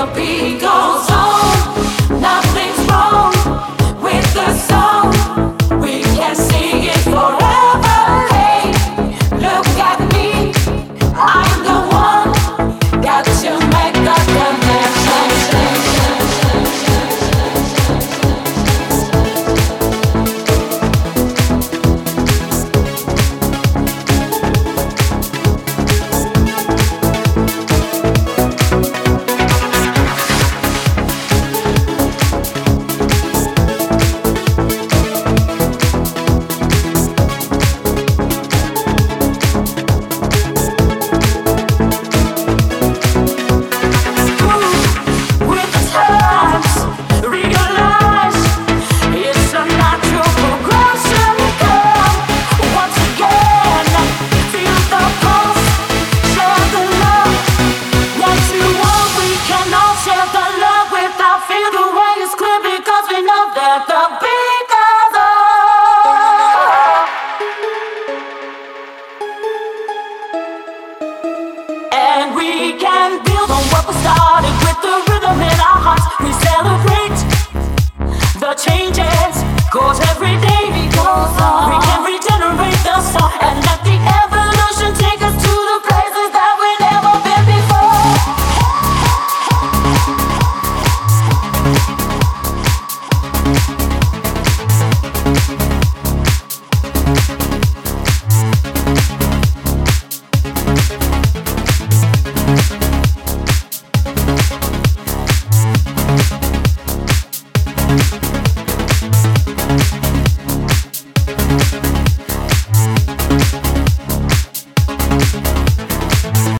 the beat goes on. Now And we can build on what we started with the rhythm in our hearts. We celebrate.